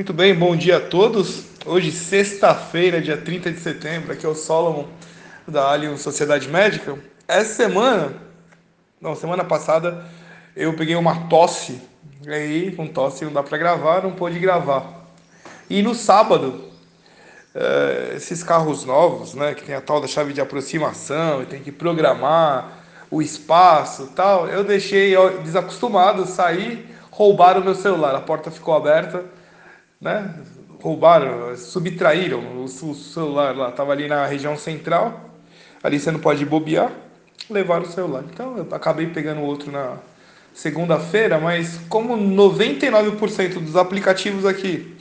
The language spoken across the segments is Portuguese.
Muito bem, bom dia a todos. Hoje, sexta-feira, dia 30 de setembro, aqui é o Solomon da Alien Sociedade Médica. Essa semana, não, semana passada, eu peguei uma tosse. E aí, com tosse não dá para gravar, não pôde gravar. E no sábado, eh, esses carros novos, né, que tem a tal da chave de aproximação e tem que programar o espaço tal, eu deixei desacostumado, sair, roubaram o meu celular, a porta ficou aberta né? Roubaram, subtraíram o celular lá, estava ali na região central, ali você não pode bobear, levaram o celular. Então eu acabei pegando outro na segunda-feira, mas como 99% dos aplicativos aqui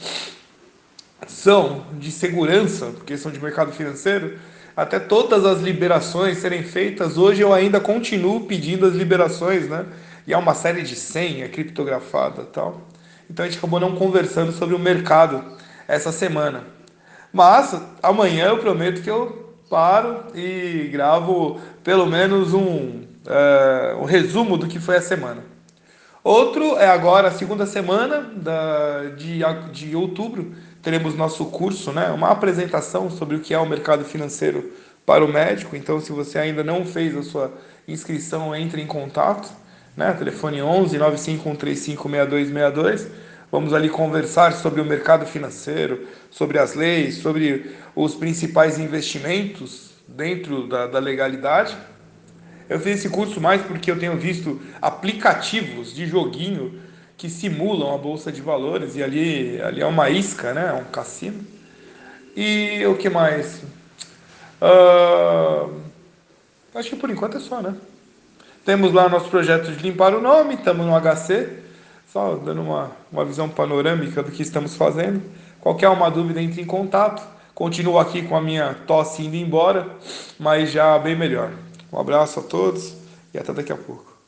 são de segurança, porque são de mercado financeiro, até todas as liberações serem feitas, hoje eu ainda continuo pedindo as liberações, né? E há uma série de senha criptografada tal. Então a gente acabou não conversando sobre o mercado essa semana. Mas amanhã eu prometo que eu paro e gravo pelo menos um, é, um resumo do que foi a semana. Outro é agora segunda semana da, de, de outubro, teremos nosso curso, né, uma apresentação sobre o que é o mercado financeiro para o médico. Então, se você ainda não fez a sua inscrição, entre em contato né? Telefone 11 95135 6262. Vamos ali conversar sobre o mercado financeiro, sobre as leis, sobre os principais investimentos dentro da, da legalidade. Eu fiz esse curso mais porque eu tenho visto aplicativos de joguinho que simulam a bolsa de valores e ali, ali é uma isca, né? É um cassino. E o que mais? Uh, acho que por enquanto é só, né? Temos lá nosso projeto de limpar o nome, estamos no HC, só dando uma, uma visão panorâmica do que estamos fazendo. Qualquer uma dúvida, entre em contato. Continuo aqui com a minha tosse indo embora, mas já bem melhor. Um abraço a todos e até daqui a pouco.